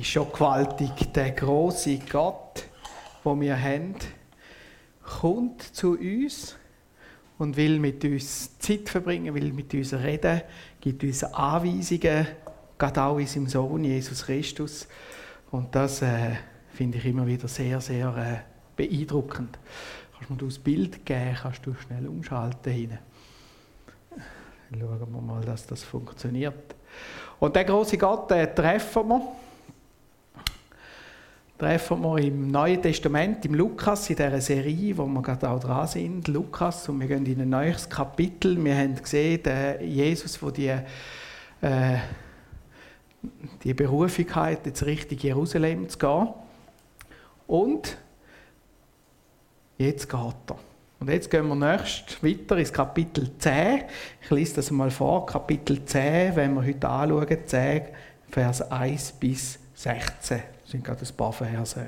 ist schon gewaltig. Der große Gott, wo wir haben, kommt zu uns und will mit uns Zeit verbringen, will mit uns reden, gibt uns Anweisungen, gerade auch in seinem Sohn Jesus Christus. Und das äh, finde ich immer wieder sehr, sehr äh, beeindruckend. Kannst du mir das Bild geben, kannst du schnell umschalten hin. Schauen wir mal, dass das funktioniert. Und der große Gott, den treffen wir. Treffen wir im Neuen Testament, im Lukas, in dieser Serie, wo wir gerade auch dran sind, Lukas, und wir gehen in ein neues Kapitel. Wir haben gesehen, der Jesus, der die, äh, die Berufung hat, jetzt richtig Jerusalem zu gehen. Und jetzt geht er. Und jetzt gehen wir nächst weiter ins Kapitel 10. Ich lese das mal vor. Kapitel 10, wenn wir heute anschauen, 10, Vers 1 bis 16. Das sind gerade ein paar Verse.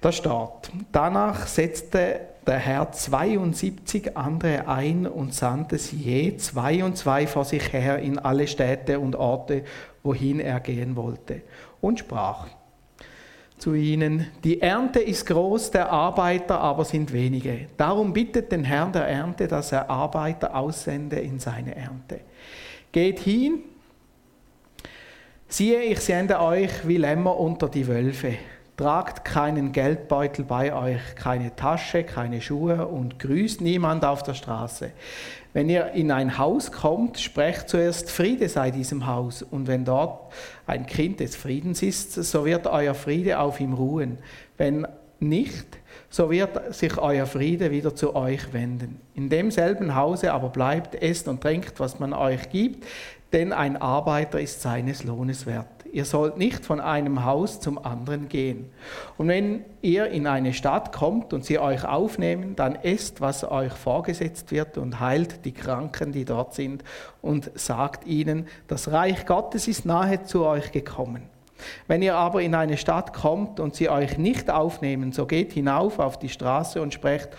Da steht, danach setzte der Herr 72 andere ein und sandte sie je zwei und zwei vor sich her in alle Städte und Orte, wohin er gehen wollte, und sprach, zu ihnen, die Ernte ist groß, der Arbeiter aber sind wenige. Darum bittet den Herrn der Ernte, dass er Arbeiter aussende in seine Ernte. Geht hin, siehe, ich sende euch wie Lämmer unter die Wölfe. Tragt keinen Geldbeutel bei euch, keine Tasche, keine Schuhe und grüßt niemand auf der Straße. Wenn ihr in ein Haus kommt, sprecht zuerst Friede sei diesem Haus. Und wenn dort ein Kind des Friedens ist, so wird euer Friede auf ihm ruhen. Wenn nicht, so wird sich euer Friede wieder zu euch wenden. In demselben Hause aber bleibt, esst und trinkt, was man euch gibt, denn ein Arbeiter ist seines Lohnes wert. Ihr sollt nicht von einem Haus zum anderen gehen. Und wenn ihr in eine Stadt kommt und sie euch aufnehmen, dann esst, was euch vorgesetzt wird und heilt die Kranken, die dort sind, und sagt ihnen, das Reich Gottes ist nahe zu euch gekommen. Wenn ihr aber in eine Stadt kommt und sie euch nicht aufnehmen, so geht hinauf auf die Straße und sprecht,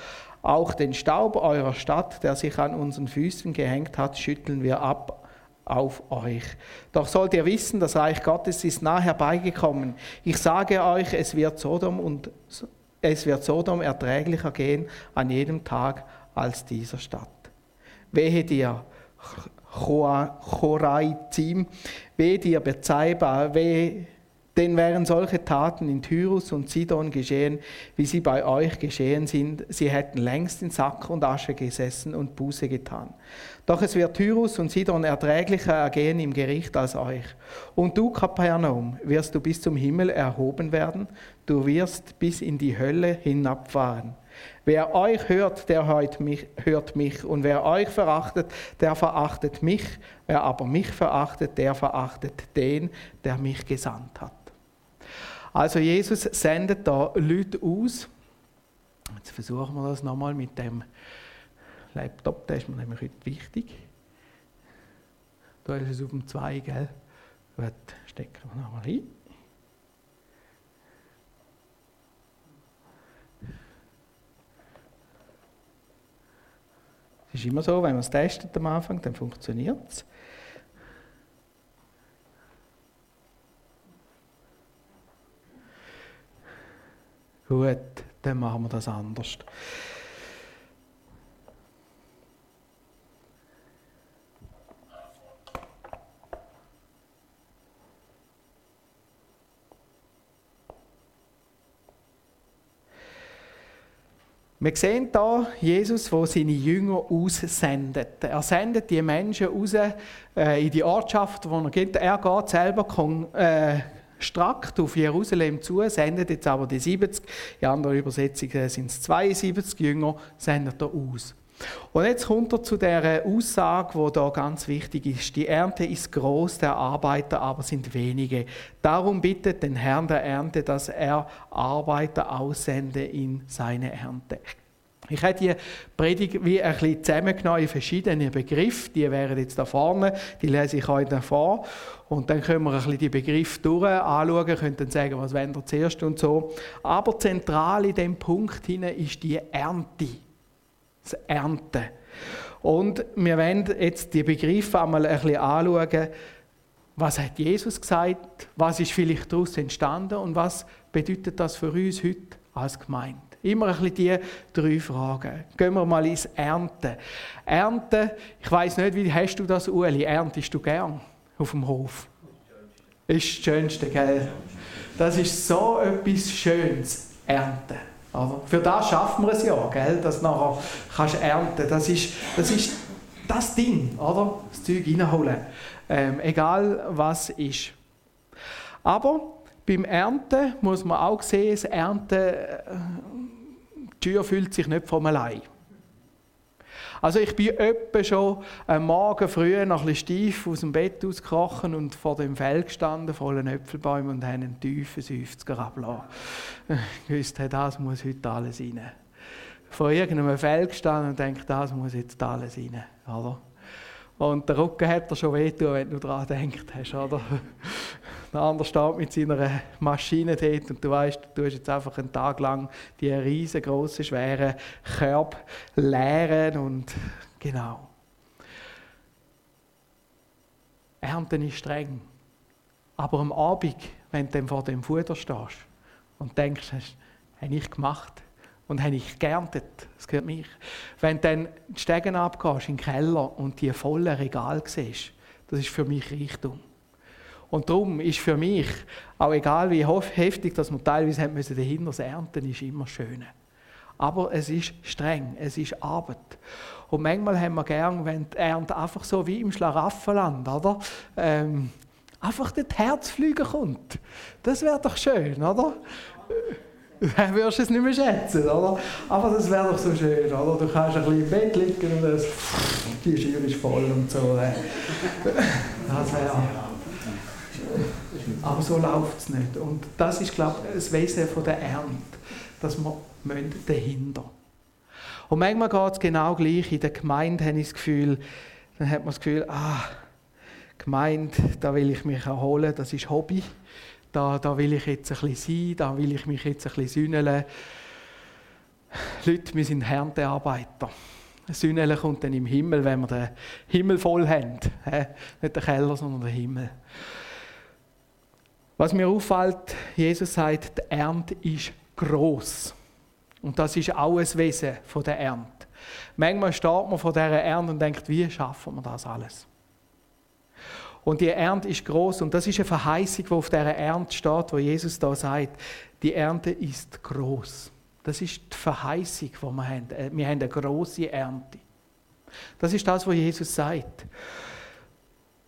auch den Staub eurer Stadt, der sich an unseren Füßen gehängt hat, schütteln wir ab auf euch. Doch sollt ihr wissen, das Reich Gottes ist nah herbeigekommen. Ich sage euch, es wird Sodom und es wird Sodom erträglicher gehen an jedem Tag als dieser Stadt. Wehe dir, Choraizim, wehe dir, Bezeiba, wehe denn wären solche Taten in Tyrus und Sidon geschehen, wie sie bei euch geschehen sind, sie hätten längst in Sack und Asche gesessen und Buße getan. Doch es wird Tyrus und Sidon erträglicher ergehen im Gericht als euch. Und du, Kapernaum, wirst du bis zum Himmel erhoben werden, du wirst bis in die Hölle hinabfahren. Wer euch hört, der hört mich, hört mich. Und wer euch verachtet, der verachtet mich. Wer aber mich verachtet, der verachtet den, der mich gesandt hat. Also Jesus sendet da Leute aus. Jetzt versuchen wir das nochmal mit dem Laptop, der ist mir nämlich heute wichtig. Da ist es auf dem 2, gell? Gut, stecken wir nochmal rein. Es ist immer so, wenn man es testet am Anfang, dann funktioniert es. Gut, dann machen wir das anders. Wir sehen hier Jesus, der seine Jünger aussendet. Er sendet die Menschen raus äh, in die Ortschaft, wo er geht. Er geht selber äh, strakt auf Jerusalem zu, sendet jetzt aber die 70, in anderen Übersetzungen sind es 72 Jünger, sendet er aus. Und jetzt kommt er zu der Aussage, wo da ganz wichtig ist. Die Ernte ist groß, der Arbeiter aber sind wenige. Darum bittet den Herrn der Ernte, dass er Arbeiter aussende in seine Ernte. Ich habe die Predigt wie ein bisschen zusammengenommen in verschiedene Begriffe. Die wären jetzt da vorne, die lese ich euch vor. Und dann können wir ein bisschen die Begriffe durch anschauen, können dann sagen, was wollen zuerst und so. Aber zentral in dem Punkt ist die Ernte. Das Ernten. Und wir werden jetzt die Begriffe einmal ein bisschen anschauen. was hat Jesus gesagt, was ist vielleicht daraus entstanden und was bedeutet das für uns heute als Gemeinde. Immer ein bisschen die drei Fragen. Gehen wir mal ins Ernten. Ernten, ich weiß nicht, wie hast du das, Ueli? Erntest du gern auf dem Hof? Ist das Schönste, gell? Das ist so etwas Schönes, Ernten. Oder? Für das schaffen wir es ja, gell? dass du nachher kannst ernten Das ist, das ist das Ding, oder? das Zeug reinholen. Ähm, egal was ist. Aber beim Ernten muss man auch sehen, das Ernten, äh, die Tür fühlt sich nicht von allein. Also ich bin etwa schon am Morgen früh noch ein bisschen steif aus dem Bett ausgekrochen und vor dem Feld gestanden, voller Äpfelbäume und habe einen tiefen Seufzer abgelassen. Ich wusste, das muss heute alles rein. Vor irgendeinem Feld gestanden und denke, das muss jetzt alles rein. Oder? Und der Rücken hat er schon wehtun, wenn du daran gedacht hast. Oder? Der andere steht mit seiner Maschine dort und du weißt, du tust jetzt einfach einen Tag lang die riesengroßen, schweren Körbe leeren und genau. Ernten ist streng. Aber am Abend, wenn du vor dem Futter stehst und denkst, hast, habe ich gemacht und habe ich geerntet, das gehört mich. Wenn du dann die Stegen abgehst in den Keller und die vollen Regal siehst, das ist für mich Reichtum. Und darum ist für mich, auch egal wie heftig dass man teilweise haben müssen, dahinter ernten, ist immer schön. Aber es ist streng, es ist Arbeit. Und manchmal haben wir gern, wenn die Ernte einfach so wie im Schlaraffenland, oder? Ähm, einfach das Herzflügen kommt. Das wäre doch schön, oder? Dann würdest du es nicht mehr schätzen, oder? Aber das wäre doch so schön, oder? Du kannst ein bisschen im Bett liegen und das, die Schür ist voll und so. Das wäre aber so läuft es nicht. Und das ist, glaube ich, das Wesen der Ernte, dass wir dahinter Und manchmal geht es genau gleich. In der Gemeinde habe ich das Gefühl, dann hat man das Gefühl, ah, Gemeinde, da will ich mich erholen, das ist Hobby. Da, da will ich jetzt ein bisschen sein, da will ich mich jetzt ein bisschen sühneln. Leute, wir sind Erntearbeiter. Sühneln kommt dann im Himmel, wenn wir den Himmel voll haben. Nicht den Keller, sondern den Himmel. Was mir auffällt, Jesus sagt, die Ernte ist groß. Und das ist auch ein Wesen der Ernte. Manchmal steht man vor dieser Ernte und denkt, wie schaffen wir das alles? Und die Ernte ist groß und das ist eine Verheißung, die auf dieser Ernte steht, wo Jesus da sagt, die Ernte ist groß. Das ist die Verheißung, die wir haben. Äh, wir haben eine große Ernte. Das ist das, was Jesus sagt.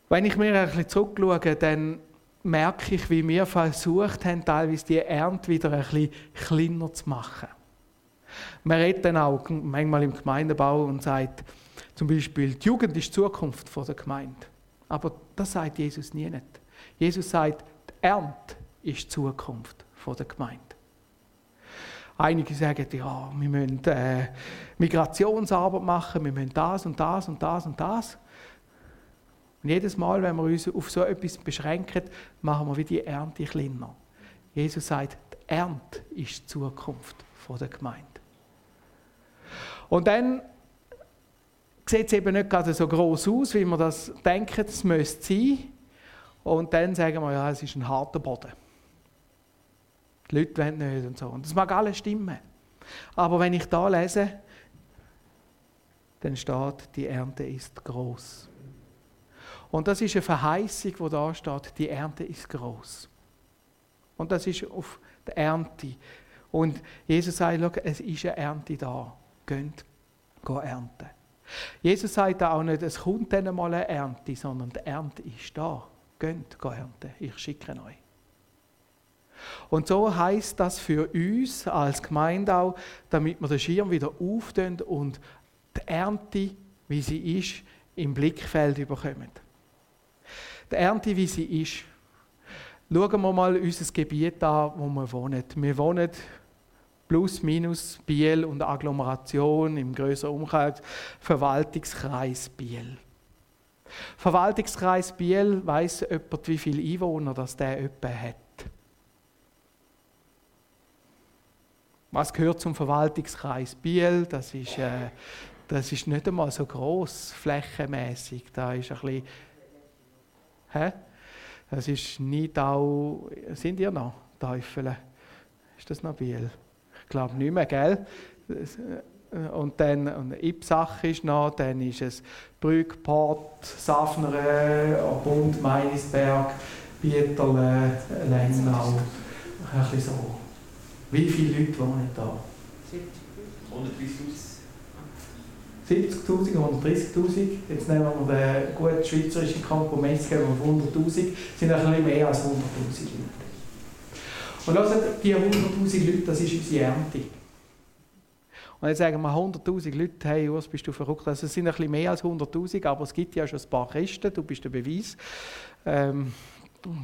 Wenn ich mir ein bisschen zurückschaue, dann merke ich, wie wir versucht haben, teilweise die Ernte wieder ein bisschen kleiner zu machen. Man redet dann auch manchmal im Gemeindebau und sagt zum Beispiel, die Jugend ist die Zukunft der Gemeinde. Aber das sagt Jesus nie nicht. Jesus sagt, die Ernte ist die Zukunft der Gemeinde. Einige sagen, ja, wir müssen äh, Migrationsarbeit machen, wir müssen das und das und das und das. Und jedes Mal, wenn wir uns auf so etwas beschränken, machen wir wie die Ernte kleiner. Jesus sagt, die Ernte ist die Zukunft der Gemeinde. Und dann sieht es eben nicht gerade so groß aus, wie wir das denken, es müsste sein. Und dann sagen wir, ja, es ist ein harter Boden. Die Leute wollen nicht und so. Und das mag alles stimmen. Aber wenn ich da lese, dann steht, die Ernte ist groß. Und das ist eine Verheißung, die da steht, die Ernte ist groß. Und das ist auf der Ernte. Und Jesus sagt, es ist eine Ernte da. Geht, geht ernten. Jesus sagt auch nicht, es kommt dann mal eine Ernte, sondern die Ernte ist da. Geht, geht ernten. Ich schicke euch. Und so heißt das für uns als Gemeinde auch, damit wir den Schirm wieder auftun und die Ernte, wie sie ist, im Blickfeld überkommen die Ernte, wie sie ist. Schauen wir mal unser Gebiet an, wo wir wohnen. Wir wohnen plus minus Biel und Agglomeration im größeren Umkreis Verwaltungskreis Biel. Verwaltungskreis Biel weiß jemand, wie viele Einwohner das der etwa hat. Was gehört zum Verwaltungskreis Biel? Das ist, äh, das ist nicht einmal so groß flächenmäßig. Da ist ein bisschen Hä? Es ist auch, sind ihr noch Teufel? Ist das noch Biel? Ich glaube nicht mehr, gell? Äh, und dann und Ipsach ist noch, dann ist es Brügg, Port, Safnere, Bund, Meinisberg, Bieterle, Lengnau. Ein bisschen so. Wie viele Leute wohnen da? 70.000. 70.000, 130.000. Jetzt nehmen wir den guten schweizerischen Kompromiss, geben wir 100.000. sind ein bisschen mehr als 100.000 Leute. Und hört, die 100.000 Leute, das ist unsere Ernte. Und jetzt sagen wir 100.000 Leute, hey Urs, bist du verrückt. Also es sind ein bisschen mehr als 100.000, aber es gibt ja schon ein paar Christen, du bist der Beweis, ähm,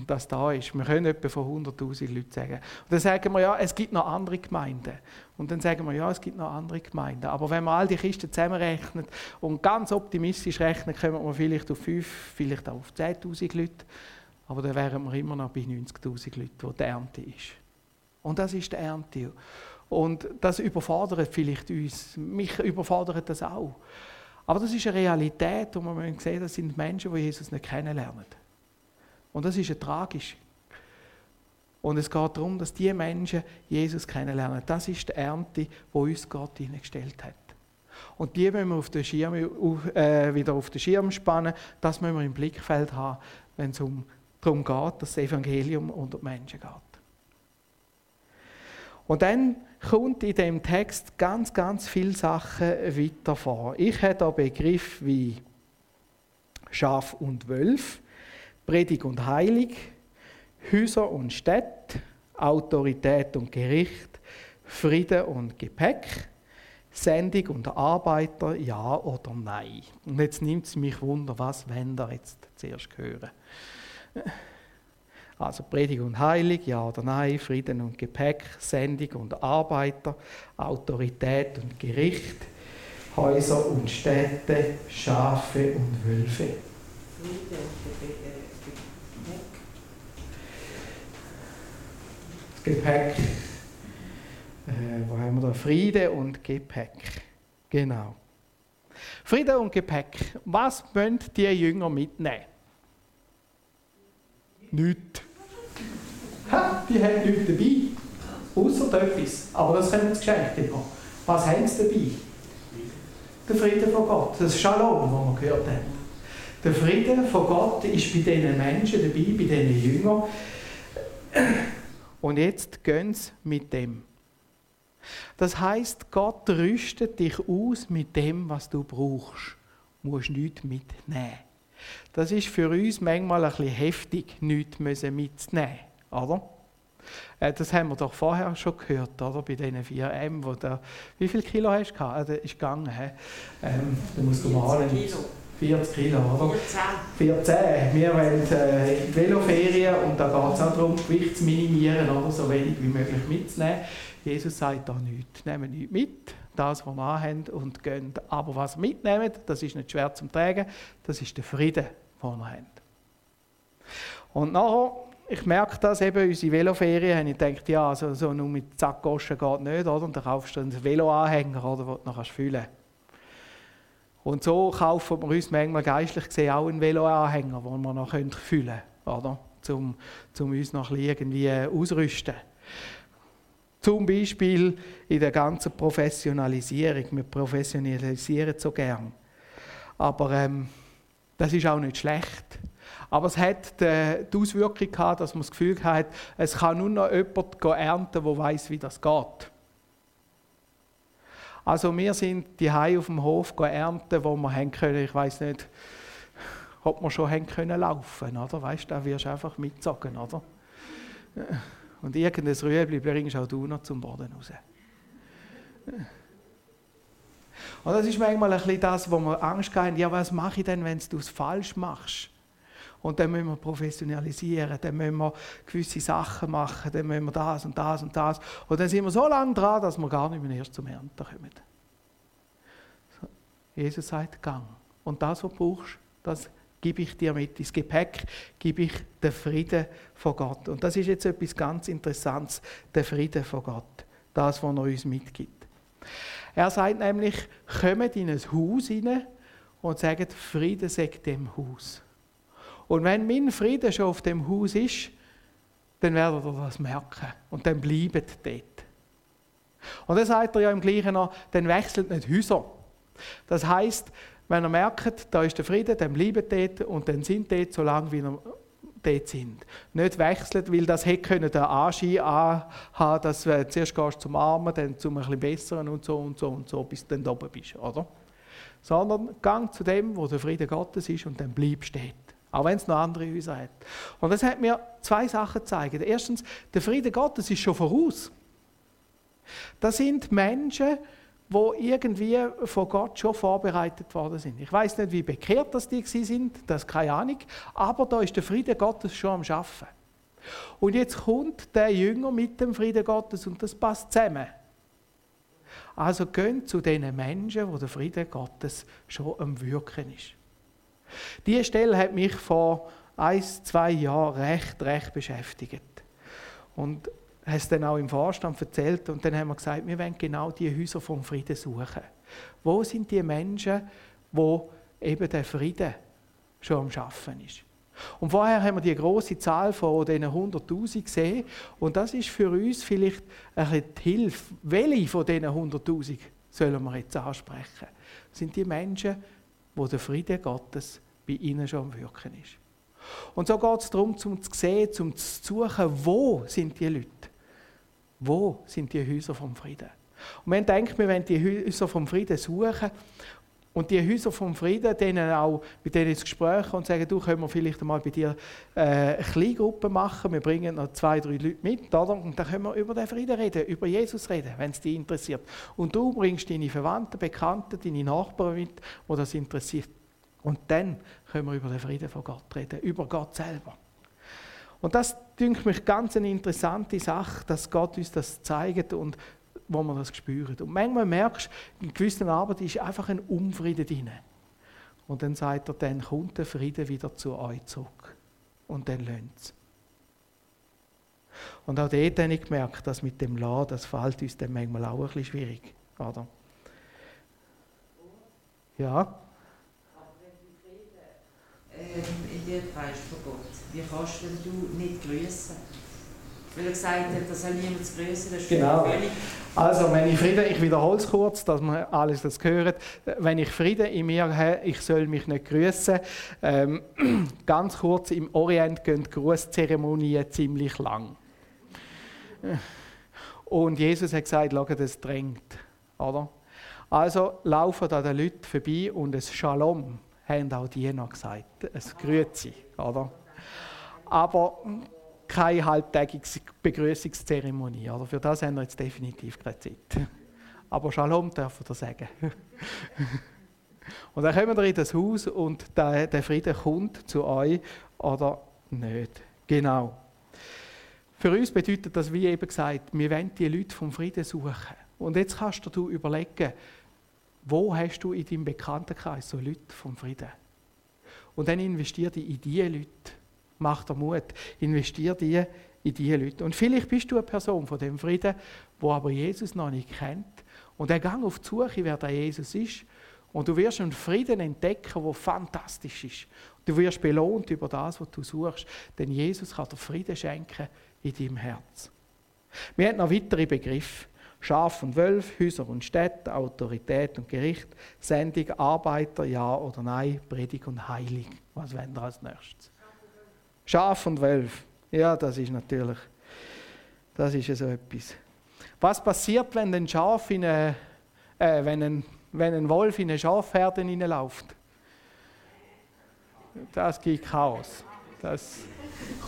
dass da ist. Wir können etwa von 100.000 Leuten sagen. Und dann sagen wir, ja, es gibt noch andere Gemeinden. Und dann sagen wir, ja, es gibt noch andere Gemeinden. Aber wenn man all die Christen zusammenrechnet und ganz optimistisch rechnet, kommen wir vielleicht auf 5, vielleicht auch auf 10.000 Leute. Aber dann wären wir immer noch bei 90.000 Leuten, wo die Ernte ist. Und das ist die Ernte. Und das überfordert vielleicht uns. Mich überfordert das auch. Aber das ist eine Realität, und man sehen, das sind Menschen, die Jesus nicht kennenlernen. Und das ist ja tragisch. Und es geht darum, dass diese Menschen Jesus kennenlernen. Das ist die Ernte, wo uns Gott hineingestellt hat. Und die müssen wir auf den Schirm, äh, wieder auf den Schirm spannen. Das müssen wir im Blickfeld haben, wenn es um, darum geht, dass das Evangelium unter die Menschen geht. Und dann kommt in dem Text ganz, ganz viele Sachen weiter vor. Ich habe da Begriffe wie Schaf und Wölf, Predig und Heilig, Häuser und Städte, Autorität und Gericht, Friede und Gepäck, Sendung und Arbeiter, ja oder nein. Und jetzt nimmt es mich Wunder, was wollen ihr jetzt zuerst hören? Also Predig und Heilig, ja oder nein, Frieden und Gepäck, Sendung und Arbeiter, Autorität und Gericht, Häuser und Städte, Schafe und Wölfe. Das Gepäck, äh, wo haben wir da? Friede und Gepäck. Genau. Friede und Gepäck. Was wollen die Jünger mitnehmen? Nichts. Ha, die haben nichts dabei. Außer etwas. Aber das können sie geschenkt bekommen. Was haben sie dabei? Der Friede von Gott. Das Shalom, das wir gehört haben. Der Friede von Gott ist bei diesen Menschen dabei, bei diesen Jüngern. Und jetzt gehen sie mit dem. Das heißt, Gott rüstet dich aus mit dem, was du brauchst. Du musst nichts mitnehmen. Das ist für uns manchmal ein bisschen heftig, nichts mitzunehmen. Oder? Äh, das haben wir doch vorher schon gehört, oder? Bei diesen 4M, wo der, wie viel Kilo hast du gehabt? Äh, ist gegangen, he? Ähm, du musst malen. Kilo. 40 Kilo, oder? 14. 14. Wir wollen äh, Veloferien und da geht es auch darum, Gewicht zu minimieren, oder? so wenig wie möglich mitzunehmen. Jesus sagt da nichts. Nehmen nichts mit, das, was wir haben und gehen. Aber was wir mitnehmen, das ist nicht schwer zu tragen, das ist der Frieden, den wir haben. Und nachher ich merke das eben, unsere Veloferien, habe ich gedacht, ja, so, so nur mit Sackgoschen geht nicht, oder? Und dann kaufst du einen Veloanhänger, oder, den du noch füllen Und so kaufen wir uns manchmal geistlich gesehen auch einen Veloanhänger, den wir noch füllen können, oder? Um, um uns noch irgendwie ausrüsten. Zum Beispiel in der ganzen Professionalisierung. Wir professionalisieren so gern. Aber ähm, das ist auch nicht schlecht. Aber es hat die Auswirkung gehabt, dass man das Gefühl hat, es kann nur noch jemand ernten, der weiß, wie das geht. Also wir sind die auf dem Hof ernten, wo wir haben können, ich weiß nicht, ob wir schon haben können laufen, oder? Weißt du, da wirst du einfach mitzogen, oder? Und irgendein Rüebli bringst auch du noch zum Boden raus. Und das ist manchmal ein bisschen das, wo wir Angst haben, ja, was mache ich denn, wenn du es falsch machst? Und dann müssen wir professionalisieren, dann müssen wir gewisse Sachen machen, dann müssen wir das und das und das. Und dann sind wir so lange dran, dass wir gar nicht mehr erst zum Ernten kommen. Jesus sagt, gang. Und das, was du brauchst, das gebe ich dir mit. Ins Gepäck gebe ich den Frieden von Gott. Und das ist jetzt etwas ganz Interessantes, der Frieden von Gott. Das, was er uns mitgibt. Er sagt nämlich, kommt in ein Haus hinein und sagt, Frieden sagt dem Haus. Und wenn mein Frieden schon auf dem Haus ist, dann werdet ihr das merken. Und dann bleibt dort. Und dann sagt er ja im Gleichen noch, dann wechselt nicht Häuser. Das heißt, wenn ihr merkt, da ist der Frieden, dann bleibt dort und dann sind dort so lange, wie ihr dort sind. Nicht wechseln, weil das hätte können der Anschein haben, dass du zuerst gehst zum Armen, dann zum ein Besseren und so und so und so, bis du dann oben bist, oder? Sondern gang zu dem, wo der Friede Gottes ist und dann bleibst dort. Auch wenn es noch andere Häuser hat. Und das hat mir zwei Sachen gezeigt. Erstens, der Friede Gottes ist schon voraus. Das sind Menschen, wo irgendwie von Gott schon vorbereitet worden sind. Ich weiß nicht, wie bekehrt das die sind, das keine Ahnung, aber da ist der Friede Gottes schon am Schaffen. Und jetzt kommt der Jünger mit dem Friede Gottes und das passt zusammen. Also gehen zu den Menschen, wo der Friede Gottes schon am Wirken ist. Diese Stelle hat mich vor ein, zwei Jahren recht, recht beschäftigt. Und hat es dann auch im Vorstand erzählt und dann haben wir gesagt, wir wollen genau die Häuser vom Frieden suchen. Wo sind die Menschen, wo eben der Frieden schon am Schaffen ist? Und vorher haben wir die große Zahl von diesen 100.000 gesehen und das ist für uns vielleicht ein die Hilfe. Welche von diesen 100.000 sollen wir jetzt ansprechen? Das sind die Menschen, wo der Friede Gottes bei ihnen schon am Wirken ist. Und so geht es darum, zum zu sehen, zum zu suchen, wo sind die Leute? Wo sind die Häuser vom Frieden? Und man denkt, wir wollen die Häuser vom Frieden suchen und die Häuser vom Frieden, denen auch mit denen ins Gespräch und sagen, du, können wir vielleicht einmal bei dir äh, eine Kleingruppe machen, wir bringen noch zwei, drei Leute mit, oder? und dann können wir über den Frieden reden, über Jesus reden, wenn es dich interessiert. Und du bringst deine Verwandten, Bekannten, deine Nachbarn mit, wo das interessiert. Und dann können wir über den Frieden von Gott reden, über Gott selber. Und das dünkt mich ganz eine interessante Sache, dass Gott uns das zeigt und wo man das spürt. Und manchmal merkst du, in gewissen Arbeit ist einfach ein Unfrieden drin. Und dann sagt er, dann kommt der Frieden wieder zu euch zurück. Und dann lönt es. Und auch dort habe ich gemerkt, dass mit dem La, das fällt uns dann manchmal auch ein bisschen schwierig. Oder? Ja? Aber wenn du Frieden ähm, in dir trägst von Gott, wie kannst du nicht grüßen? Weil er gesagt hat, das soll niemand zu grüßen, das ist genau. völlig... Also, wenn ich Frieden, ich wiederhole es kurz, dass man alles das gehört. Wenn ich Frieden in mir habe, ich soll mich nicht grüßen. Ähm, ganz kurz, im Orient gehen die Grußzeremonien ziemlich lang. Und Jesus hat gesagt, schau, das drängt. Oder? Also laufen da die Leute vorbei und es Shalom, haben auch die noch gesagt. Es Grüezi, oder? aber keine halbtägige Begrüßungszeremonie. Oder? Für das haben wir jetzt definitiv keine Zeit. Aber Shalom dürfen wir sagen. und dann kommen wir in das Haus und der, der Frieden kommt zu euch oder nicht. Genau. Für uns bedeutet das, wie eben gesagt, wir wollen die Leute vom Frieden suchen. Und jetzt kannst du überlegen, wo hast du in deinem Bekanntenkreis so Leute vom Frieden? Und dann investier die in diese Leute mach dir Mut, investier die in diese Leute. Und vielleicht bist du eine Person von dem Frieden, wo aber Jesus noch nicht kennt. Und er gang auf die Suche, wer der Jesus ist. Und du wirst einen Frieden entdecken, der fantastisch ist. Du wirst belohnt über das, was du suchst. Denn Jesus kann dir Frieden schenken in deinem Herz. Wir haben noch weitere Begriffe. Schaf und Wölf, Häuser und Städte, Autorität und Gericht, Sendung, Arbeiter, Ja oder Nein, Predigt und Heilig. Was wollen wir als nächstes? Schaf und Wölf. Ja, das ist natürlich, das ist so etwas. Was passiert, wenn ein Schaf in eine, äh, wenn, ein, wenn ein Wolf in eine Schafherde hineinläuft? Das gibt Chaos. Das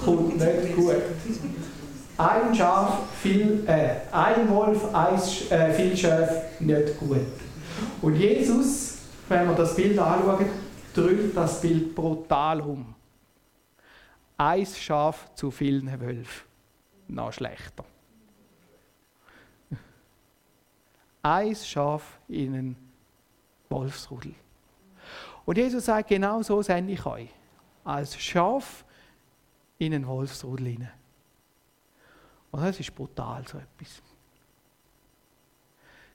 kommt nicht gut. Ein Schaf, viel, äh, ein Wolf, ein, äh, viel Schaf, nicht gut. Und Jesus, wenn wir das Bild anschauen, drückt das Bild brutal um. Ein Schaf zu vielen Wölfen. Noch schlechter. Ein Schaf in einen Wolfsrudel. Und Jesus sagt, genau so sende ich euch. Als Schaf in einen Wolfsrudel hinein. Und das ist brutal, so etwas.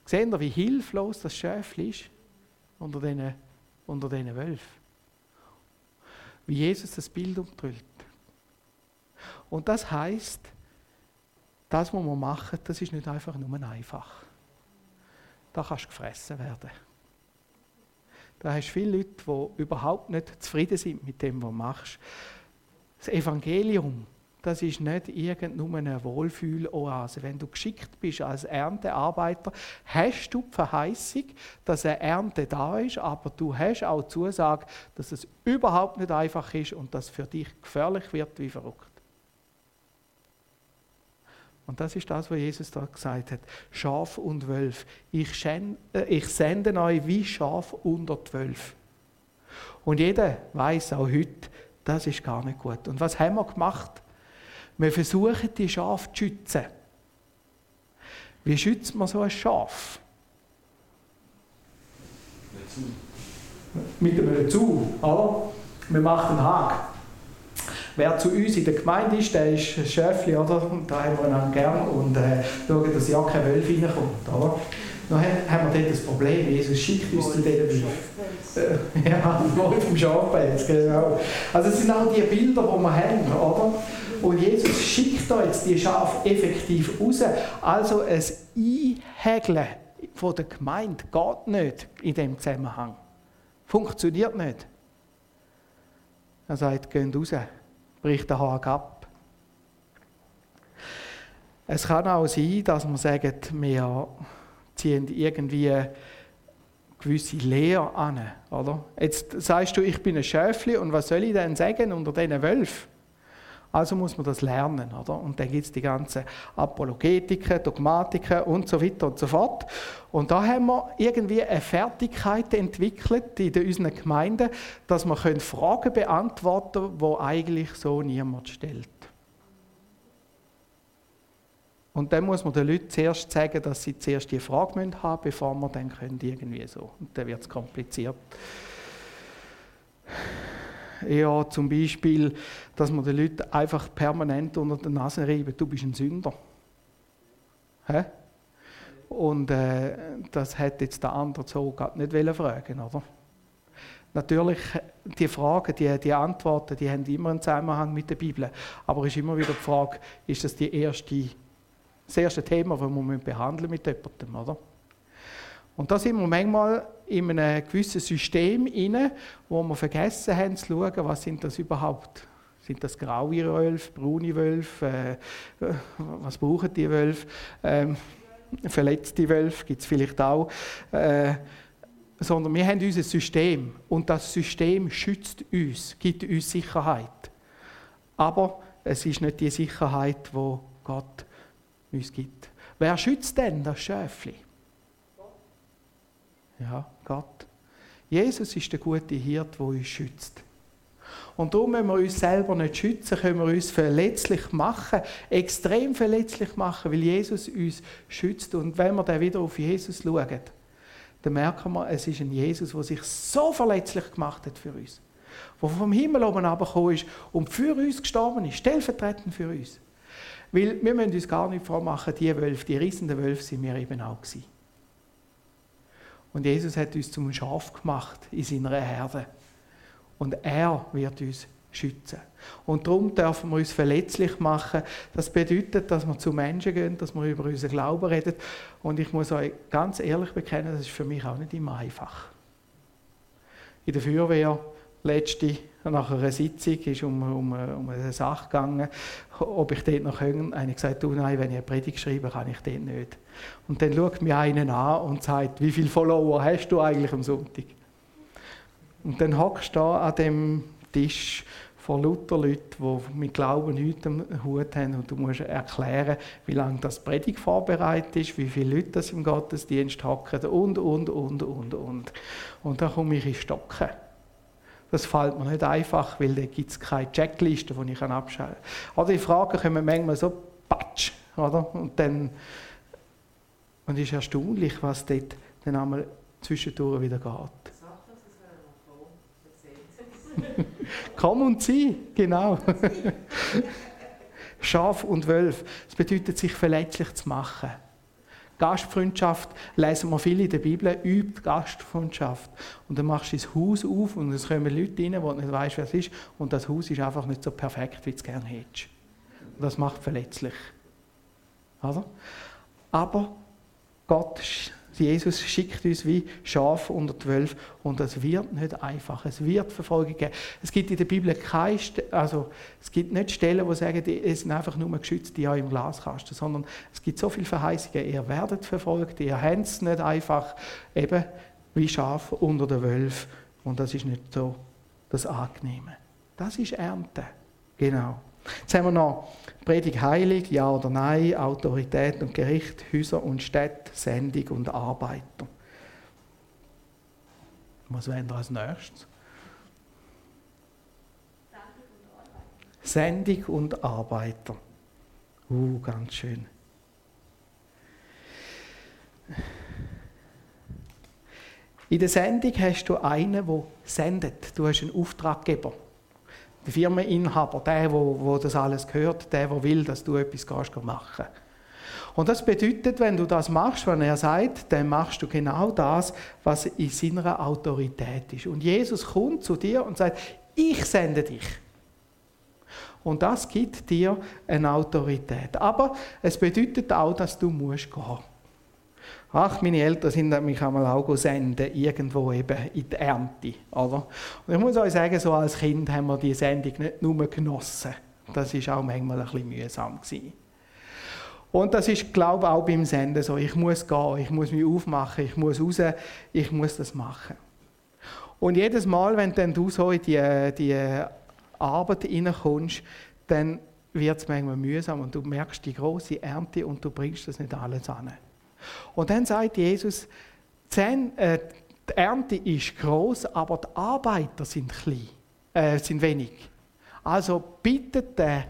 Seht ihr, wie hilflos das Schäfli ist unter diesen, unter Wölfen? wie Jesus das Bild umtrüllt. Und das heißt, das, was wir machen, das ist nicht einfach nur einfach. Da kannst du gefressen werden. Da hast du viele Leute, die überhaupt nicht zufrieden sind mit dem, was du machst. Das Evangelium, das ist nicht irgendeine Wohlfühloase. Wenn du geschickt bist als Erntearbeiter, hast du die Verheißung, dass eine Ernte da ist, aber du hast auch die Zusage, dass es überhaupt nicht einfach ist und dass für dich gefährlich wird wie verrückt. Und das ist das, was Jesus da gesagt hat. Schaf und Wölf. Ich, schende, äh, ich sende euch wie Schaf unter die Wölfe. Und jeder weiß auch heute, das ist gar nicht gut. Und was haben wir gemacht? Wir versuchen, die Schafe zu schützen. Wie schützt man so ein Schaf? Mit einem Zu, oder? Wir machen einen Haken. Wer zu uns in der Gemeinde ist, der ist ein Schäfli, oder? Und da haben wir ihn gern und äh, schauen, dass ja kein Wölf reinkommt, oder? Dann haben wir dort das Problem, Jesus schickt uns zu diesen Wölfen. Ja, Wolf vom Schafpelz, genau. Also es sind auch die Bilder, die wir haben, oder? Und Jesus schickt da jetzt die Schafe effektiv raus. Also ein Einhägeln von der Gemeinde geht nicht in dem Zusammenhang. Funktioniert nicht. Er sagt, geht raus, bricht den Haag ab. Es kann auch sein, dass man sagt, wir ziehen irgendwie gewisse Lehre an. Oder? Jetzt sagst du, ich bin ein Schäfli und was soll ich denn sagen unter diesen Wölfen? Also muss man das lernen. Oder? Und dann gibt es die ganzen Apologetiken, Dogmatiken und so weiter und so fort. Und da haben wir irgendwie eine Fertigkeit entwickelt in unseren Gemeinden, dass wir Fragen beantworten können, die eigentlich so niemand stellt. Und dann muss man den Leuten zuerst sagen, dass sie zuerst die Frage haben müssen, bevor man dann irgendwie so. Und dann wird es kompliziert. Ja, zum Beispiel, dass man den Leuten einfach permanent unter der Nase reiben, du bist ein Sünder. Hä? Und äh, das hätte jetzt der andere so gerade nicht fragen oder? Natürlich, die Fragen, die, die Antworten, die haben immer einen Zusammenhang mit der Bibel. Aber es ist immer wieder die Frage, ist das die erste, das erste Thema, das wir behandeln mit jemandem, oder? Und da sind wir manchmal in einem gewissen System inne, wo wir vergessen haben zu schauen, was sind das überhaupt? Sind das graue Wölfe, braune Wölfe? Äh, was brauchen die Wölfe? Ähm, verletzte Wölfe gibt es vielleicht auch. Äh, sondern wir haben unser System und das System schützt uns, gibt uns Sicherheit. Aber es ist nicht die Sicherheit, wo Gott uns gibt. Wer schützt denn das Schäfli? Ja, Gott. Jesus ist der gute Hirt, der uns schützt. Und darum, wenn wir uns selber nicht schützen, können wir uns verletzlich machen, extrem verletzlich machen, weil Jesus uns schützt. Und wenn wir dann wieder auf Jesus schauen, dann merken wir, es ist ein Jesus, der sich so verletzlich gemacht hat für uns. Der vom Himmel oben herabgekommen ist und für uns gestorben ist, stellvertretend für uns. Weil wir müssen uns gar nicht vormachen, die Wölfe, die rissenden Wölfe sind wir eben auch gewesen. Und Jesus hat uns zum Schaf gemacht in seiner Herde. Und er wird uns schützen. Und darum dürfen wir uns verletzlich machen. Das bedeutet, dass wir zu Menschen gehen, dass wir über unseren Glauben reden. Und ich muss euch ganz ehrlich bekennen, das ist für mich auch nicht immer einfach. In der Feuerwehr letzte, nach einer Sitzung, ist um, um, um eine Sache gegangen, ob ich dort noch können. Einer gesagt, du nein, wenn ich eine Predigt schreibe, kann ich dort nicht. Und dann schaut mir einen an und sagt, wie viele Follower hast du eigentlich am Sonntag? Und dann hockst du da an dem Tisch vor lauter Leuten, die mit Glauben nichts am Hut haben und du musst erklären, wie lange das Predigt vorbereitet ist, wie viele Leute das im Gottesdienst hocken und, und, und, und, und. Und dann komme ich in Stocken. Das fällt mir nicht einfach, weil da gibt es keine Checkliste, die ich abschalten kann. Oder die Fragen kommen manchmal so patsch, oder? Und dann und es ist erstaunlich, was dort dann einmal zwischendurch wieder geht. Komm und zieh, genau. Schaf und Wölf. Das bedeutet, sich verletzlich zu machen. Gastfreundschaft lesen wir viel in der Bibel, übt Gastfreundschaft. Und dann machst du das Haus auf und es kommen Leute rein, die nicht weißt, wer es ist. Und das Haus ist einfach nicht so perfekt, wie du es gerne hättest. Und das macht verletzlich. Also? Aber Gott Jesus schickt uns wie Schafe unter zwölf und es wird nicht einfach. Es wird Verfolgung geben. Es gibt in der Bibel keine, also es gibt nicht Stellen, wo sagen, es sind einfach nur geschützt, die im Glaskasten, sondern es gibt so viele Verheißungen. Ihr werdet verfolgt, ihr habt es nicht einfach eben wie Schafe unter den Wölfen und das ist nicht so das Angenehme. Das ist Ernte. Genau. Jetzt haben wir noch Predigt heilig, ja oder nein, Autorität und Gericht, Häuser und Städte, Sendung und Arbeiter. Was wären wir als nächstes? Sendung und Arbeiter. Uh, ganz schön. In der Sendung hast du einen, der sendet. Du hast einen Auftraggeber der Firmeninhaber, der, wo, wo das alles gehört, der, der will, dass du etwas kannst machen Und das bedeutet, wenn du das machst, wenn er sagt, dann machst du genau das, was in seiner Autorität ist. Und Jesus kommt zu dir und sagt, ich sende dich. Und das gibt dir eine Autorität. Aber es bedeutet auch, dass du musst gehen. Ach, meine Eltern sind mich einmal auch senden, irgendwo eben in die Ernte. Oder? Und ich muss euch sagen, so als Kind haben wir die Sendung nicht nur genossen. Das war auch manchmal ein bisschen mühsam. Gewesen. Und das ist, glaube ich, auch beim Senden so. Ich muss gehen, ich muss mich aufmachen, ich muss raus, ich muss das machen. Und jedes Mal, wenn dann du so in die, die Arbeit hineinkommst, dann wird es manchmal mühsam und du merkst die große Ernte und du bringst das nicht alles an. Und dann sagt Jesus, äh, die Ernte ist groß, aber die Arbeiter sind klein, äh, sind wenig. Also bittet der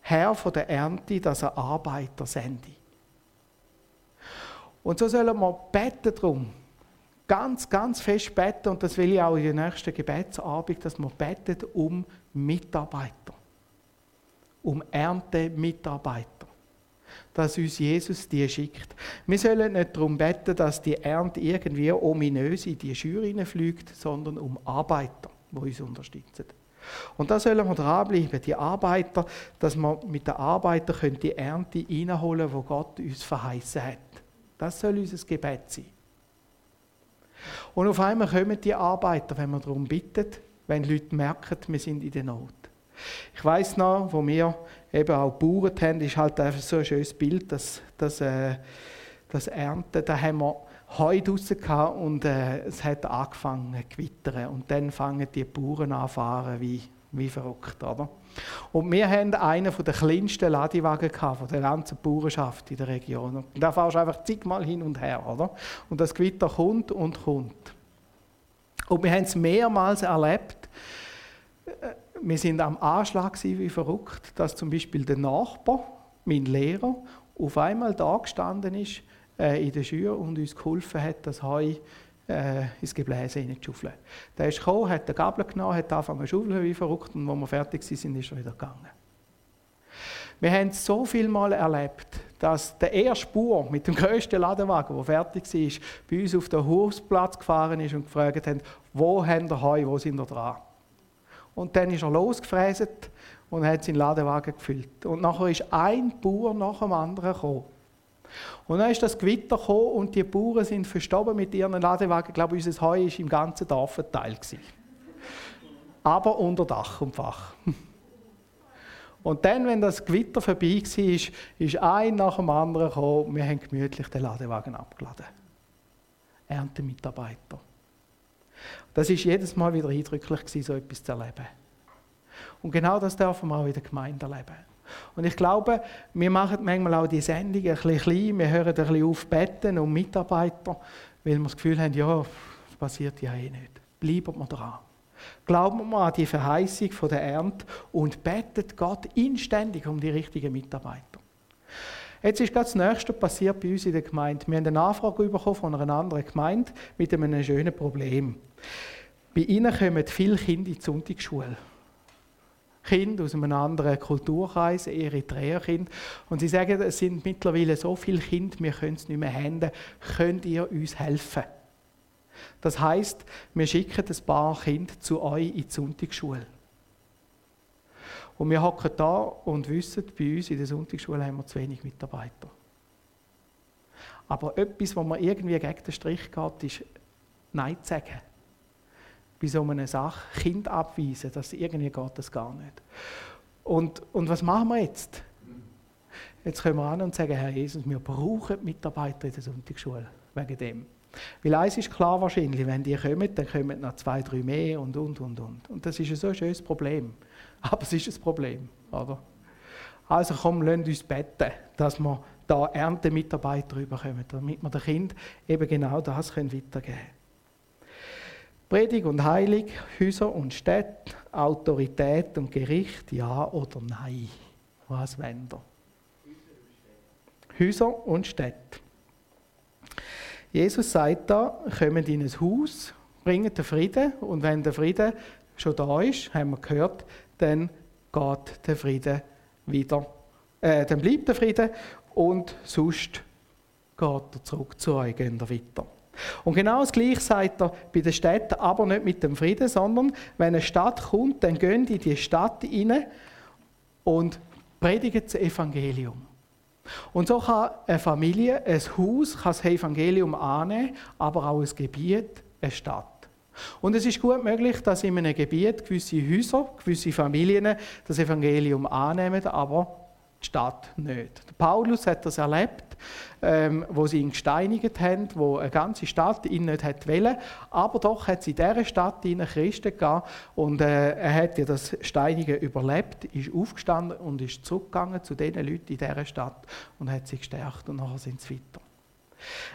Herr von der Ernte, dass er Arbeiter sende. Und so sollen wir beten drum. Ganz, ganz fest beten, und das will ich auch in der nächsten Gebetsabend, dass wir beten um Mitarbeiter. Um Erntemitarbeiter dass uns Jesus die schickt. Wir sollen nicht darum beten, dass die Ernte irgendwie ominös in die Schür fliegt, sondern um Arbeiter, die uns unterstützen. Und da sollen wir dranbleiben, die Arbeiter, dass wir mit den Arbeitern die Ernte reinholen können, die Gott uns verheißen hat. Das soll unser Gebet sein. Und auf einmal kommen die Arbeiter, wenn wir darum bitten, wenn Leute merken, wir sind in der Not. Ich weiß noch, wo wir eben auch Bauern haben, ist halt einfach so ein schönes Bild, dass das, äh, das Ernten, da haben wir Heu draussen und äh, es hat angefangen zu gewittern und dann fangen die Bauern an fahren wie, wie verrückt, oder? Und wir haben einen der kleinsten Ladewagen gehabt, von der ganzen Bauernschaft in der Region. Und da fahrst du einfach zigmal hin und her, oder? Und das Gewitter kommt und kommt. Und wir haben es mehrmals erlebt, äh, wir sind am Anschlag wie verrückt, dass zum Beispiel der Nachbar, mein Lehrer, auf einmal da gestanden ist äh, in der Schule und uns geholfen hat, das Heu äh, ins Gebläse hineinzuschaufeln. Der ist gekommen, hat den Gabel genommen, hat angefangen zu schaufeln wie verrückt und als wir fertig waren, ist er wieder gegangen. Wir haben so viel Mal erlebt, dass der erste Bauer mit dem grössten Ladenwagen, der fertig war, bei uns auf den Hausplatz gefahren ist und gefragt hat, wo haben wir Heu, wo sind wir dran? Und dann ist er losgefräset und hat seinen Ladewagen gefüllt. Und nachher ist ein Bauer nach dem anderen gekommen. Und dann ist das Gewitter gekommen und die Bauern sind verstorben mit ihren Ladewagen. Ich glaube, unser Heu war im ganzen Dorf verteilt. Aber unter Dach und Fach. Und dann, wenn das Gewitter vorbei war, ist ein nach dem anderen gekommen. Wir haben gemütlich den Ladewagen abgeladen. Erntemitarbeiter. Das ist jedes Mal wieder eindrücklich gewesen, so etwas zu erleben. Und genau das dürfen wir auch in der Gemeinde erleben. Und ich glaube, wir machen manchmal auch die Sendung ein bisschen klein, wir hören ein bisschen auf Betten und Mitarbeiter, weil wir das Gefühl haben, ja, das passiert ja eh nicht. Bleiben wir dran. Glauben wir an die Verheißung der Ernte und betet Gott inständig um die richtigen Mitarbeiter. Jetzt ist gerade das Nächste passiert bei uns in der Gemeinde. Wir haben eine Anfrage bekommen von einer anderen Gemeinde mit einem schönen Problem. Bei ihnen kommen viele Kinder in die Sonntagsschule. Kind aus einem anderen Kulturkreis, Eritreer-Kind. Und sie sagen, es sind mittlerweile so viele Kinder, wir können es nicht mehr handeln. Könnt ihr uns helfen? Das heißt, wir schicken ein paar Kinder zu euch in die Sonntagsschule. Und wir hocken da und wissen, bei uns in der Sonntagsschule haben wir zu wenig Mitarbeiter. Aber etwas, was mir irgendwie gegen den Strich geht, ist Nein zu sagen. Bei so einer Sache Kind abweisen, das irgendwie geht das gar nicht. Und, und was machen wir jetzt? Jetzt können wir an und sagen, Herr Jesus, wir brauchen Mitarbeiter in der Sonntagsschule, wegen dem. Weil eins ist klar wahrscheinlich, wenn die kommen, dann kommen noch zwei, drei mehr und, und, und, und. Und das ist ein so schönes Problem. Aber es ist ein Problem, oder? Also komm, lasst uns beten, dass wir da Erntemitarbeiter bekommen, damit wir den Kind eben genau das weitergeben können. Predig und Heilig, Häuser und Städte, Autorität und Gericht, ja oder nein? Was wollen wir? Häuser und Städte. Jesus sagt da, kommt in ein Haus, bringt den Frieden und wenn der Frieden schon da ist, haben wir gehört, dann geht der Frieden wieder. Äh, dann bleibt der Frieden und sonst geht er zurück zu euch, geht er weiter. Und genau das Gleiche sagt er bei den Städten, aber nicht mit dem Frieden, sondern wenn eine Stadt kommt, dann gehen in die Stadt hinein und predigen das Evangelium. Und so kann eine Familie, ein Haus, kann das Evangelium annehmen, aber auch ein Gebiet, eine Stadt. Und es ist gut möglich, dass in einem Gebiet gewisse Häuser, gewisse Familien das Evangelium annehmen, aber die Stadt nicht. Paulus hat das erlebt, ähm, wo sie ihn gesteinigt haben, wo eine ganze Stadt ihn nicht hat wollen, aber doch hat sie in dieser Stadt in Christen gegeben und äh, er hat ja das Steinigen überlebt, ist aufgestanden und ist zurückgegangen zu den Leuten in dieser Stadt und hat sie gestärkt und nachher sind sie weiter.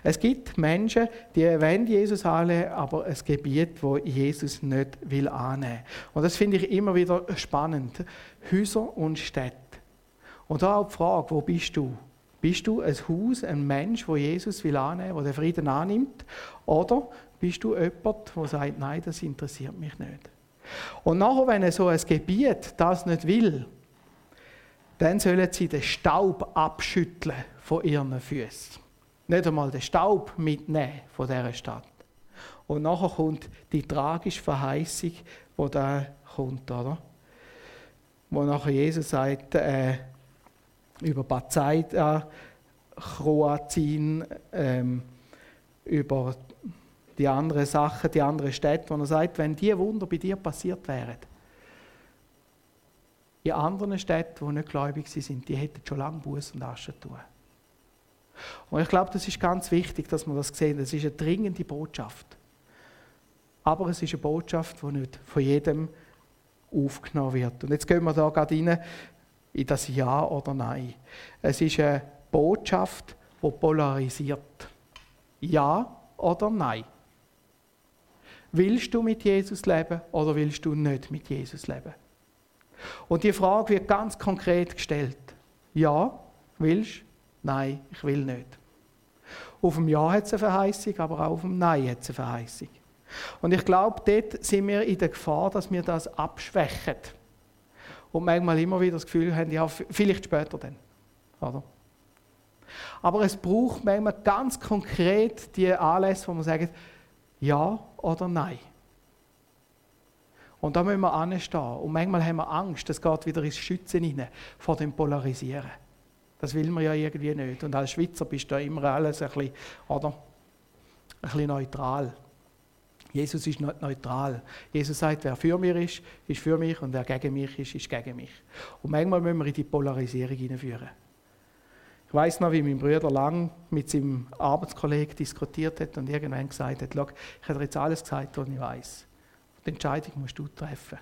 Es gibt Menschen, die wollen Jesus annehmen, aber ein Gebiet, wo Jesus nicht will annehmen. Und das finde ich immer wieder spannend. Häuser und Städte. Und da auch die Frage, wo bist du? Bist du ein Haus, ein Mensch, wo Jesus will annehmen, wo der Frieden annimmt? Oder bist du jemand, der sagt, nein, das interessiert mich nicht? Und nachher, wenn so ein Gebiet das nicht will, dann sollen sie den Staub abschütteln von ihren Füßen. Nicht einmal den Staub mitnehmen von dieser Stadt. Und nachher kommt die tragische Verheißung, wo da kommt, oder? Wo nachher Jesus sagt, äh, über Bazaida, Kroatien, ähm, über die anderen Sachen, die anderen Städte, wo er sagt, wenn die Wunder bei dir passiert wären, in anderen Städten, die nicht gläubig sind, die hätten schon lange Buß und Asche tun. Und ich glaube, das ist ganz wichtig, dass wir das sehen. Das ist eine dringende Botschaft. Aber es ist eine Botschaft, die nicht von jedem aufgenommen wird. Und jetzt gehen wir da gerade rein in das Ja oder Nein. Es ist eine Botschaft, die polarisiert. Ja oder Nein. Willst du mit Jesus leben oder willst du nicht mit Jesus leben? Und die Frage wird ganz konkret gestellt. Ja, willst? Nein, ich will nicht. Auf dem Ja hat es eine Verheißung, aber auch auf dem Nein hat es eine Verheißung. Und ich glaube, dort sind wir in der Gefahr, dass wir das abschwächen und manchmal immer wieder das Gefühl haben, ja, vielleicht später dann. Oder? Aber es braucht manchmal ganz konkret die Anlässe, wo man sagt, ja oder nein. Und da müssen wir anstehen. Und manchmal haben wir Angst, das geht wieder ins Schützen hinein, vor dem Polarisieren. Das will man ja irgendwie nicht. Und als Schweizer bist du da immer alles ein bisschen, oder? Ein bisschen neutral. Jesus ist nicht neutral. Jesus sagt, wer für mich ist, ist für mich und wer gegen mich ist, ist gegen mich. Und manchmal müssen wir in die Polarisierung hineinführen. Ich weiß noch, wie mein Bruder lang mit seinem Arbeitskollegen diskutiert hat und irgendwann gesagt hat, ich habe dir jetzt alles gesagt, was ich weiß. Die Entscheidung musst du treffen.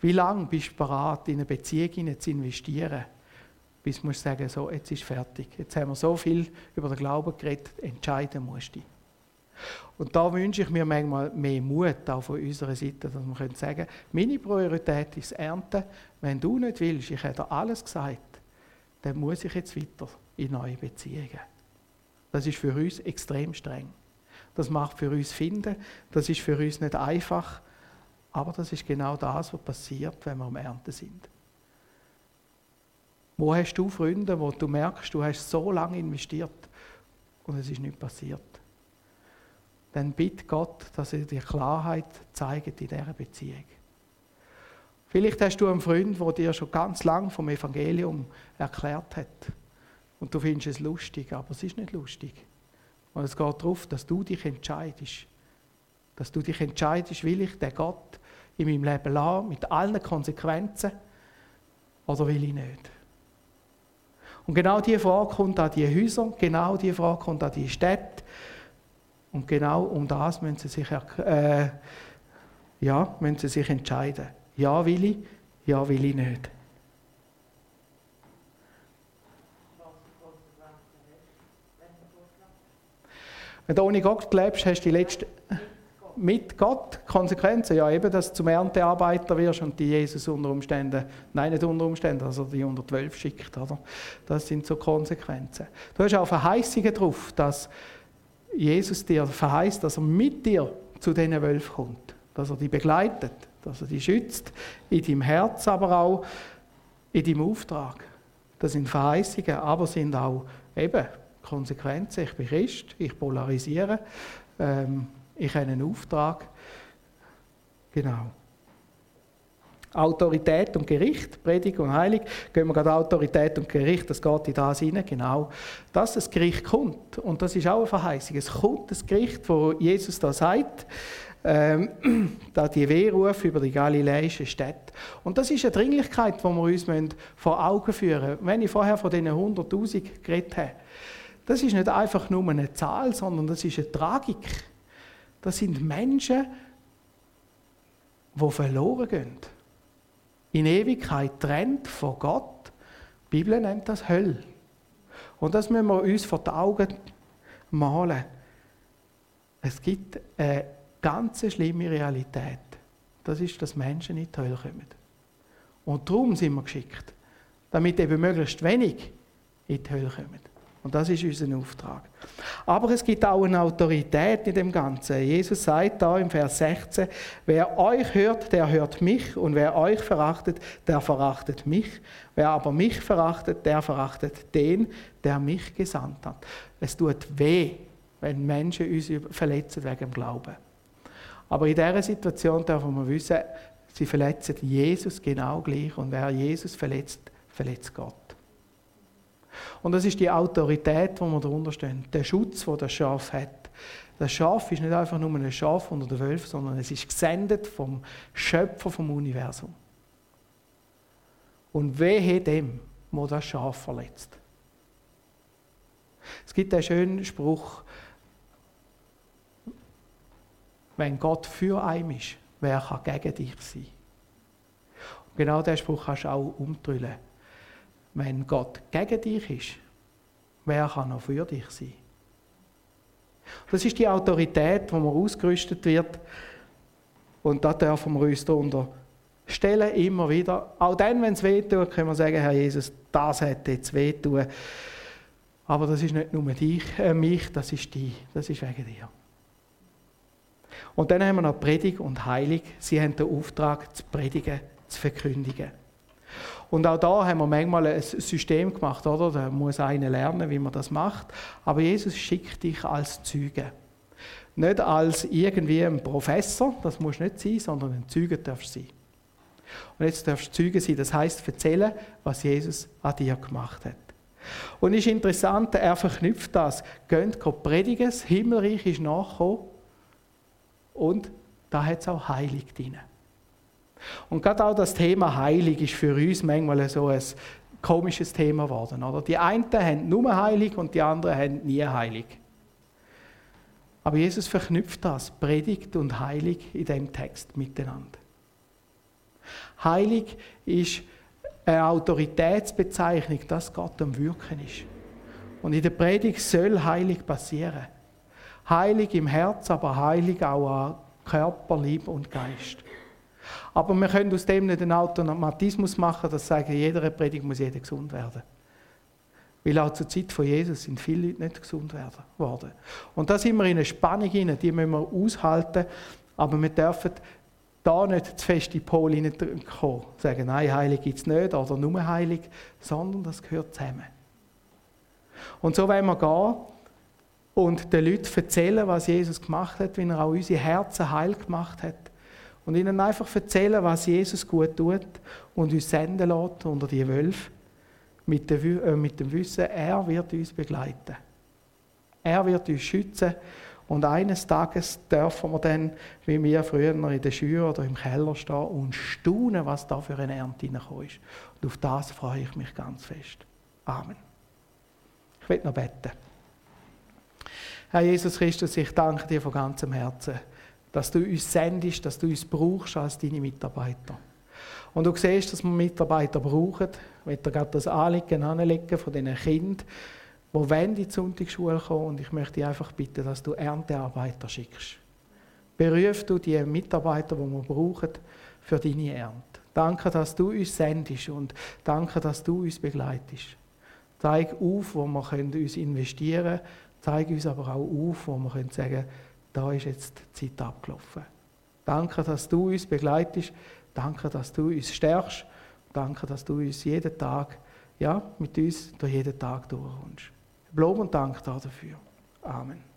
Wie lange bist du bereit, in eine Beziehung zu investieren, bis du sagen, so, jetzt ist fertig. Jetzt haben wir so viel über den Glauben geredet, entscheiden musst du. Und da wünsche ich mir manchmal mehr Mut, auch von unserer Seite, dass wir können sagen meine Priorität ist Ernten. Wenn du nicht willst, ich habe dir alles gesagt, dann muss ich jetzt weiter in neue Beziehungen. Das ist für uns extrem streng. Das macht für uns Finden, das ist für uns nicht einfach, Aber das ist genau das, was passiert, wenn wir am Ernte sind. Wo hast du Freunde, wo du merkst, du hast so lange investiert und es ist nicht passiert? Dann bitte Gott, dass er dir Klarheit zeigt in dieser Beziehung. Vielleicht hast du einen Freund, der dir schon ganz lang vom Evangelium erklärt hat. Und du findest es lustig, aber es ist nicht lustig. Und es geht darauf, dass du dich entscheidest. Dass du dich entscheidest, will ich den Gott in meinem Leben lassen, mit allen Konsequenzen, oder will ich nicht? Und genau diese Frage kommt an die Häuser, genau diese Frage kommt an die Städte. Und genau um das müssen sie sich, äh, ja, müssen sie sich entscheiden. Ja will ich, ja will ich nicht. Wenn du ohne Gott lebst, hast du die letzten mit Gott Konsequenzen. Ja, eben, dass du zum Erntearbeiter wirst und die Jesus unter Umständen, nein, nicht unter Umständen, also die unter zwölf schickt. Oder? Das sind so Konsequenzen. Du hast auch Verheißungen darauf, dass Jesus dir verheißt, dass er mit dir zu diesen Wölfen kommt, dass er die begleitet, dass er die schützt, in deinem Herz, aber auch in deinem Auftrag. Das sind Verheißungen, aber sind auch eben Konsequenzen. Ich bin Christ, ich polarisiere, ähm, ich habe einen Auftrag. Genau. Autorität und Gericht, Predigt und Heilig, gehen wir gerade Autorität und Gericht, das geht in das hinein, genau, dass das Gericht kommt. Und das ist auch eine Verheißung. Es kommt das Gericht, wo Jesus da sagt, ähm, da die Wehruf über die galiläischen Städte. Und das ist eine Dringlichkeit, die wir uns vor Augen führen müssen. Wenn ich vorher von diesen 100'000 geredet habe, das ist nicht einfach nur eine Zahl, sondern das ist eine Tragik. Das sind Menschen, die verloren gehen. In Ewigkeit trennt von Gott. Die Bibel nennt das Hölle. Und das müssen wir uns vor die Augen malen. Es gibt eine ganz schlimme Realität. Das ist, dass Menschen in die Hölle kommen. Und darum sind wir geschickt, damit eben möglichst wenig in die Hölle kommen. Und das ist unser Auftrag. Aber es gibt auch eine Autorität in dem Ganzen. Jesus sagt da im Vers 16, wer euch hört, der hört mich und wer euch verachtet, der verachtet mich. Wer aber mich verachtet, der verachtet den, der mich gesandt hat. Es tut weh, wenn Menschen uns verletzen wegen dem Glauben. Aber in dieser Situation dürfen wir wissen, sie verletzen Jesus genau gleich und wer Jesus verletzt, verletzt Gott. Und das ist die Autorität, wo wir darunter stehen. Der Schutz, den das Schaf hat. Das Schaf ist nicht einfach nur ein Schaf unter den Wölfen, sondern es ist gesendet vom Schöpfer vom Universum. Und wehe dem, wo das Schaf verletzt. Es gibt einen schönen Spruch, wenn Gott für einen ist, wer kann gegen dich sein? Und genau diesen Spruch kannst du auch umdrüllen wenn Gott gegen dich ist, wer kann noch für dich sein? Das ist die Autorität, wo man ausgerüstet wird. Und da dürfen wir uns darunter stellen, immer wieder. Auch dann, wenn es weh tut, können wir sagen, Herr Jesus, das hat jetzt weh tun. Aber das ist nicht nur dich, äh, mich, das ist die, das ist wegen dir. Und dann haben wir noch Predigt und Heilig. Sie haben den Auftrag, zu predigen, zu verkündigen. Und auch da haben wir manchmal ein System gemacht, oder? Da muss einer lernen, wie man das macht. Aber Jesus schickt dich als Zeuge. Nicht als irgendwie ein Professor, das muss nicht sein, sondern ein Zeuge darfst du sein. Und jetzt darfst du Zeuge sein, das heißt erzählen, was Jesus an dir gemacht hat. Und es ist interessant, er verknüpft das. Geht predigen, das Himmelreich ist nachgekommen und da hat es auch Heilig drin. Und gerade auch das Thema Heilig ist für uns manchmal so ein komisches Thema geworden. Oder? Die einen haben nur heilig und die anderen haben nie heilig. Aber Jesus verknüpft das, Predigt und Heilig in dem Text miteinander. Heilig ist eine Autoritätsbezeichnung, dass Gott am Wirken ist. Und in der Predigt soll heilig passieren. Heilig im Herz, aber heilig auch an Körper, Liebe und Geist. Aber wir können aus dem nicht einen Automatismus machen, dass sagen, jeder Predigt muss jeder gesund werden. Weil auch zur Zeit von Jesus sind viele Leute nicht gesund worden. Und da sind wir in eine Spannung hinein, die müssen wir aushalten, aber wir dürfen da nicht zu fest in die Pole hineinkommen, sagen, nein, heilig gibt es nicht oder nur heilig, sondern das gehört zusammen. Und so wollen wir gehen und den Leuten erzählen, was Jesus gemacht hat, wie er auch unsere Herzen heil gemacht hat. Und ihnen einfach erzählen, was Jesus gut tut und uns senden lässt unter die Wölfe mit, äh, mit dem Wissen, er wird uns begleiten. Er wird uns schützen und eines Tages dürfen wir dann, wie wir früher in der Schule oder im Keller stehen und staunen, was da für eine Ernte hineingekommen ist. Und auf das freue ich mich ganz fest. Amen. Ich will noch beten. Herr Jesus Christus, ich danke dir von ganzem Herzen, dass du uns sendest, dass du uns brauchst als deine Mitarbeiter. Und du siehst, dass wir Mitarbeiter brauchen. Ich möchte gerade das Anliegen anlegen von diesen Kindern, die wollen in die Sonntagsschule kommen. Und ich möchte dich einfach bitten, dass du Erntearbeiter schickst. Beruf du die Mitarbeiter, die wir brauchen, für deine Ernte. Danke, dass du uns sendest und danke, dass du uns begleitest. Zeig auf, wo wir uns investieren können. Zeig uns aber auch auf, wo wir sagen können, da ist jetzt die Zeit abgelaufen. Danke, dass du uns begleitest. Danke, dass du uns stärkst. Danke, dass du uns jeden Tag, ja, mit uns durch jeden Tag durchkommst. Lob und Dank dafür. Amen.